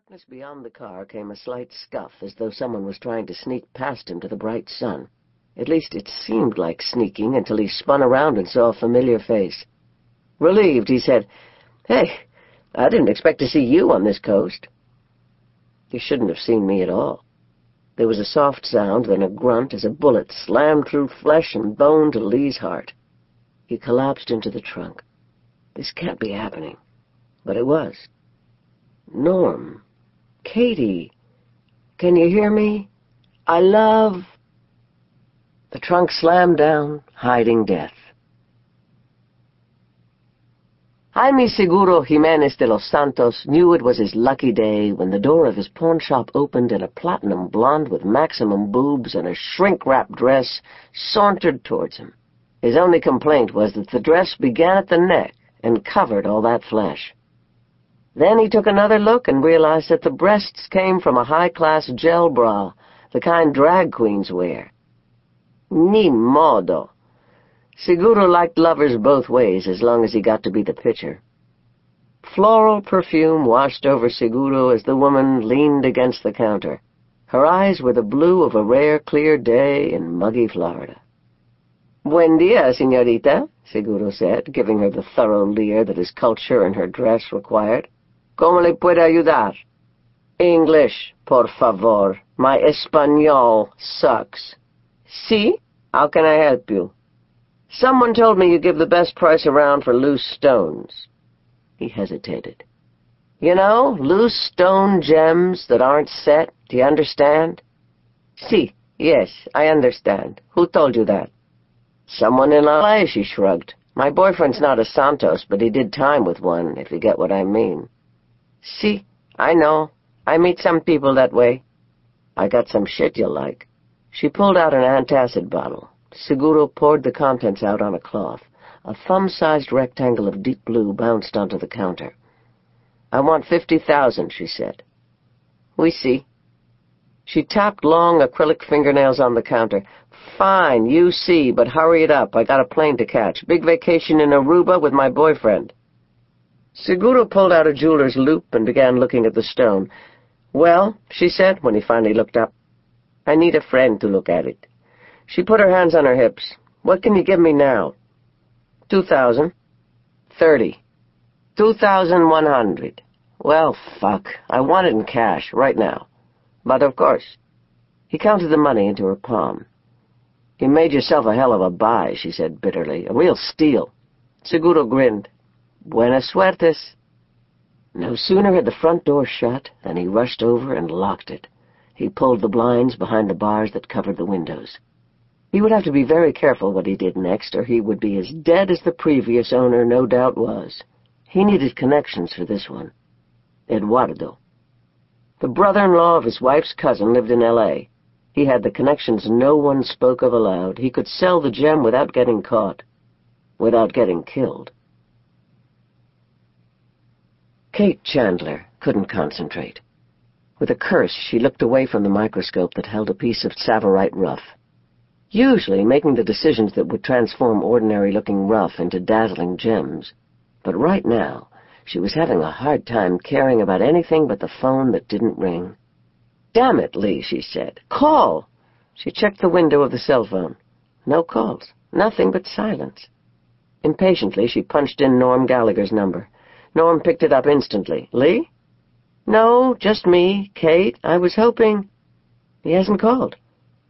darkness beyond the car came a slight scuff, as though someone was trying to sneak past him to the bright sun. At least it seemed like sneaking until he spun around and saw a familiar face. Relieved, he said, Hey, I didn't expect to see you on this coast. You shouldn't have seen me at all. There was a soft sound, then a grunt as a bullet slammed through flesh and bone to Lee's heart. He collapsed into the trunk. This can't be happening. But it was. Norm. Katie. Can you hear me? I love... The trunk slammed down, hiding death. Jaime Seguro Jimenez de los Santos knew it was his lucky day when the door of his pawn shop opened and a platinum blonde with maximum boobs and a shrink-wrap dress sauntered towards him. His only complaint was that the dress began at the neck and covered all that flesh. Then he took another look and realized that the breasts came from a high-class gel bra, the kind drag queens wear. Ni modo. Seguro liked lovers both ways as long as he got to be the pitcher. Floral perfume washed over Seguro as the woman leaned against the counter. Her eyes were the blue of a rare clear day in muggy Florida. Buen dia, señorita, Seguro said, giving her the thorough leer that his culture and her dress required. ¿Cómo le puedo ayudar? English, por favor. My español sucks. See? How can I help you? Someone told me you give the best price around for loose stones. He hesitated. You know, loose stone gems that aren't set, do you understand? See, yes, I understand. Who told you that? Someone in L.A., she shrugged. My boyfriend's not a Santos, but he did time with one, if you get what I mean. See, I know. I meet some people that way. I got some shit you'll like. She pulled out an antacid bottle. Seguro poured the contents out on a cloth. A thumb-sized rectangle of deep blue bounced onto the counter. I want fifty thousand, she said. We see. She tapped long acrylic fingernails on the counter. Fine, you see, but hurry it up. I got a plane to catch. Big vacation in Aruba with my boyfriend. Seguro pulled out a jeweler's loupe and began looking at the stone. Well, she said, when he finally looked up, I need a friend to look at it. She put her hands on her hips. What can you give me now? Two thousand. Thirty. Two thousand one hundred. Well, fuck. I want it in cash, right now. But of course. He counted the money into her palm. You made yourself a hell of a buy, she said bitterly. A real steal. Seguro grinned. Buena suertes. No sooner had the front door shut than he rushed over and locked it. He pulled the blinds behind the bars that covered the windows. He would have to be very careful what he did next, or he would be as dead as the previous owner no doubt was. He needed connections for this one. Eduardo. The brother-in-law of his wife's cousin lived in L.A. He had the connections no one spoke of aloud. He could sell the gem without getting caught, without getting killed. Kate Chandler couldn't concentrate. With a curse, she looked away from the microscope that held a piece of Tsavorite rough. Usually making the decisions that would transform ordinary-looking rough into dazzling gems. But right now, she was having a hard time caring about anything but the phone that didn't ring. Damn it, Lee, she said. Call! She checked the window of the cell phone. No calls. Nothing but silence. Impatiently, she punched in Norm Gallagher's number. Norm picked it up instantly. Lee? No, just me, Kate. I was hoping... He hasn't called.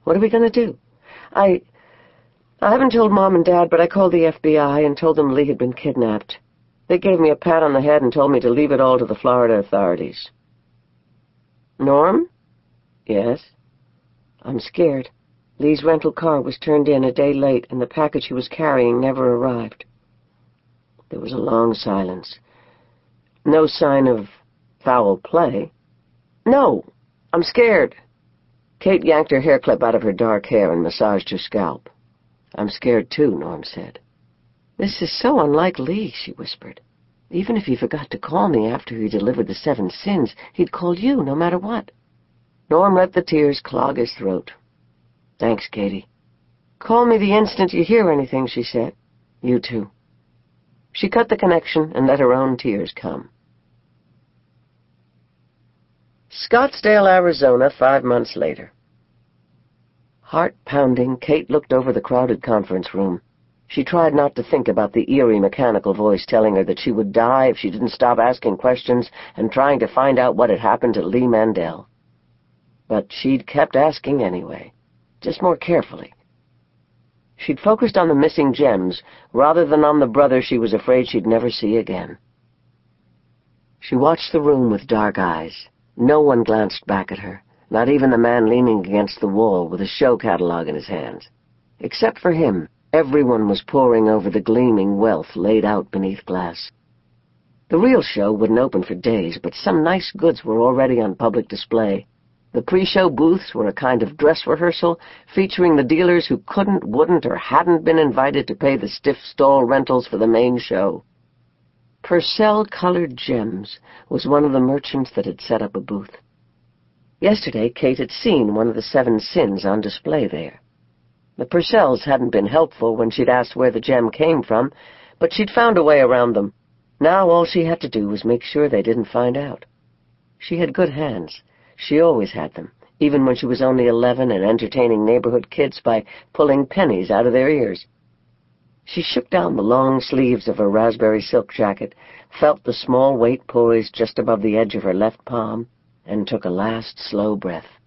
What are we going to do? I... I haven't told Mom and Dad, but I called the FBI and told them Lee had been kidnapped. They gave me a pat on the head and told me to leave it all to the Florida authorities. Norm? Yes? I'm scared. Lee's rental car was turned in a day late, and the package he was carrying never arrived. There was a long silence. No sign of foul play. No, I'm scared. Kate yanked her hair clip out of her dark hair and massaged her scalp. I'm scared too, Norm said. This is so unlike Lee, she whispered. Even if he forgot to call me after he delivered the seven sins, he'd call you no matter what. Norm let the tears clog his throat. Thanks, Katie. Call me the instant you hear anything, she said. You too. She cut the connection and let her own tears come. Scottsdale, Arizona, five months later. Heart pounding, Kate looked over the crowded conference room. She tried not to think about the eerie mechanical voice telling her that she would die if she didn't stop asking questions and trying to find out what had happened to Lee Mandel. But she'd kept asking anyway, just more carefully. She'd focused on the missing gems rather than on the brother she was afraid she'd never see again. She watched the room with dark eyes. No one glanced back at her not even the man leaning against the wall with a show catalog in his hands. Except for him, everyone was poring over the gleaming wealth laid out beneath glass. The real show wouldn't open for days, but some nice goods were already on public display. The pre-show booths were a kind of dress rehearsal featuring the dealers who couldn't, wouldn't, or hadn't been invited to pay the stiff stall rentals for the main show. Purcell-colored gems was one of the merchants that had set up a booth. Yesterday, Kate had seen one of the seven sins on display there. The Purcells hadn't been helpful when she'd asked where the gem came from, but she'd found a way around them. Now all she had to do was make sure they didn't find out. She had good hands. She always had them, even when she was only eleven and entertaining neighborhood kids by pulling pennies out of their ears. She shook down the long sleeves of her raspberry silk jacket, felt the small weight poised just above the edge of her left palm, and took a last slow breath.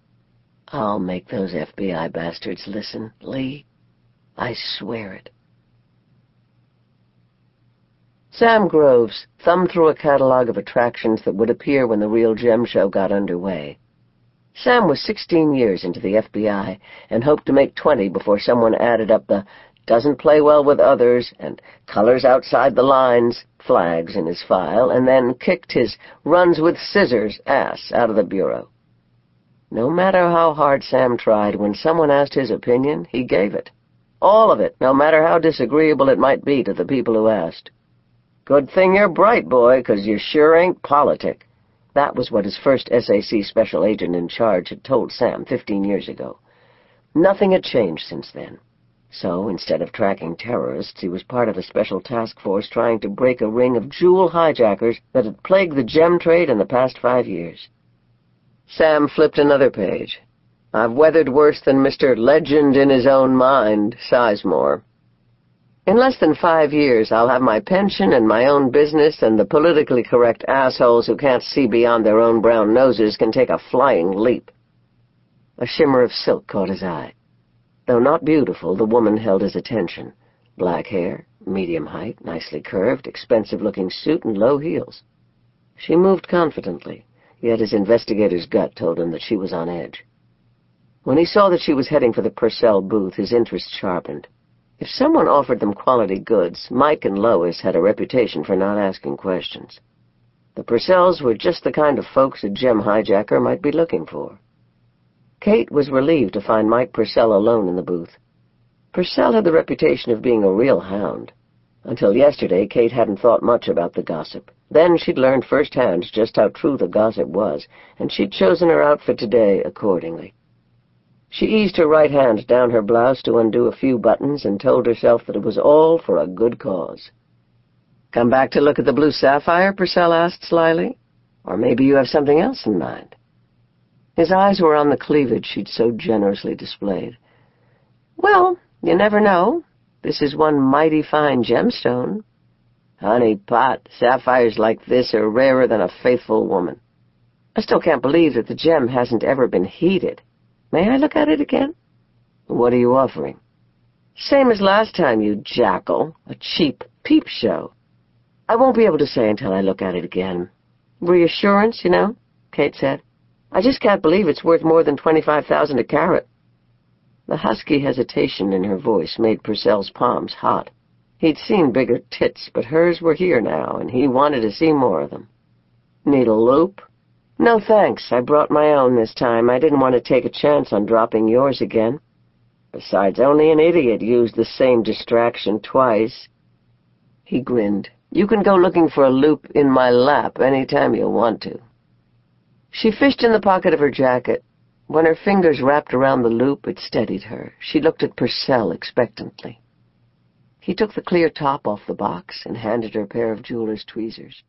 I'll make those FBI bastards listen, Lee. I swear it. Sam Groves thumbed through a catalog of attractions that would appear when the real gem show got underway. Sam was 16 years into the FBI and hoped to make 20 before someone added up the doesn't play well with others, and colors outside the lines, flags in his file, and then kicked his runs with scissors ass out of the bureau. No matter how hard Sam tried, when someone asked his opinion, he gave it. All of it, no matter how disagreeable it might be to the people who asked. Good thing you're bright, boy, 'cause you sure ain't politic. That was what his first SAC special agent in charge had told Sam fifteen years ago. Nothing had changed since then. So, instead of tracking terrorists, he was part of a special task force trying to break a ring of jewel hijackers that had plagued the gem trade in the past five years. Sam flipped another page. I've weathered worse than Mr. Legend in his own mind, Sizemore. In less than five years, I'll have my pension and my own business, and the politically correct assholes who can't see beyond their own brown noses can take a flying leap. A shimmer of silk caught his eye. Though not beautiful, the woman held his attention. Black hair, medium height, nicely curved, expensive-looking suit, and low heels. She moved confidently, yet his investigator's gut told him that she was on edge. When he saw that she was heading for the Purcell booth, his interest sharpened. If someone offered them quality goods, Mike and Lois had a reputation for not asking questions. The Purcells were just the kind of folks a gem hijacker might be looking for. Kate was relieved to find Mike Purcell alone in the booth. Purcell had the reputation of being a real hound. Until yesterday, Kate hadn't thought much about the gossip. Then she'd learned firsthand just how true the gossip was, and she'd chosen her outfit today accordingly. She eased her right hand down her blouse to undo a few buttons and told herself that it was all for a good cause. Come back to look at the blue sapphire? Purcell asked slyly. Or maybe you have something else in mind. His eyes were on the cleavage she'd so generously displayed. Well, you never know. This is one mighty fine gemstone. Honey pot, sapphires like this are rarer than a faithful woman. I still can't believe that the gem hasn't ever been heated. May I look at it again? What are you offering? Same as last time, you jackal. A cheap peep show. I won't be able to say until I look at it again. Reassurance, you know, Kate said. I just can't believe it's worth more than 25000 a carat. The husky hesitation in her voice made Purcell's palms hot. He'd seen bigger tits, but hers were here now, and he wanted to see more of them. Need a loupe? No, thanks. I brought my own this time. I didn't want to take a chance on dropping yours again. Besides, only an idiot used the same distraction twice. He grinned. You can go looking for a loupe in my lap any time you want to. She fished in the pocket of her jacket. When her fingers wrapped around the loupe, it steadied her. She looked at Purcell expectantly. He took the clear top off the box and handed her a pair of jeweler's tweezers.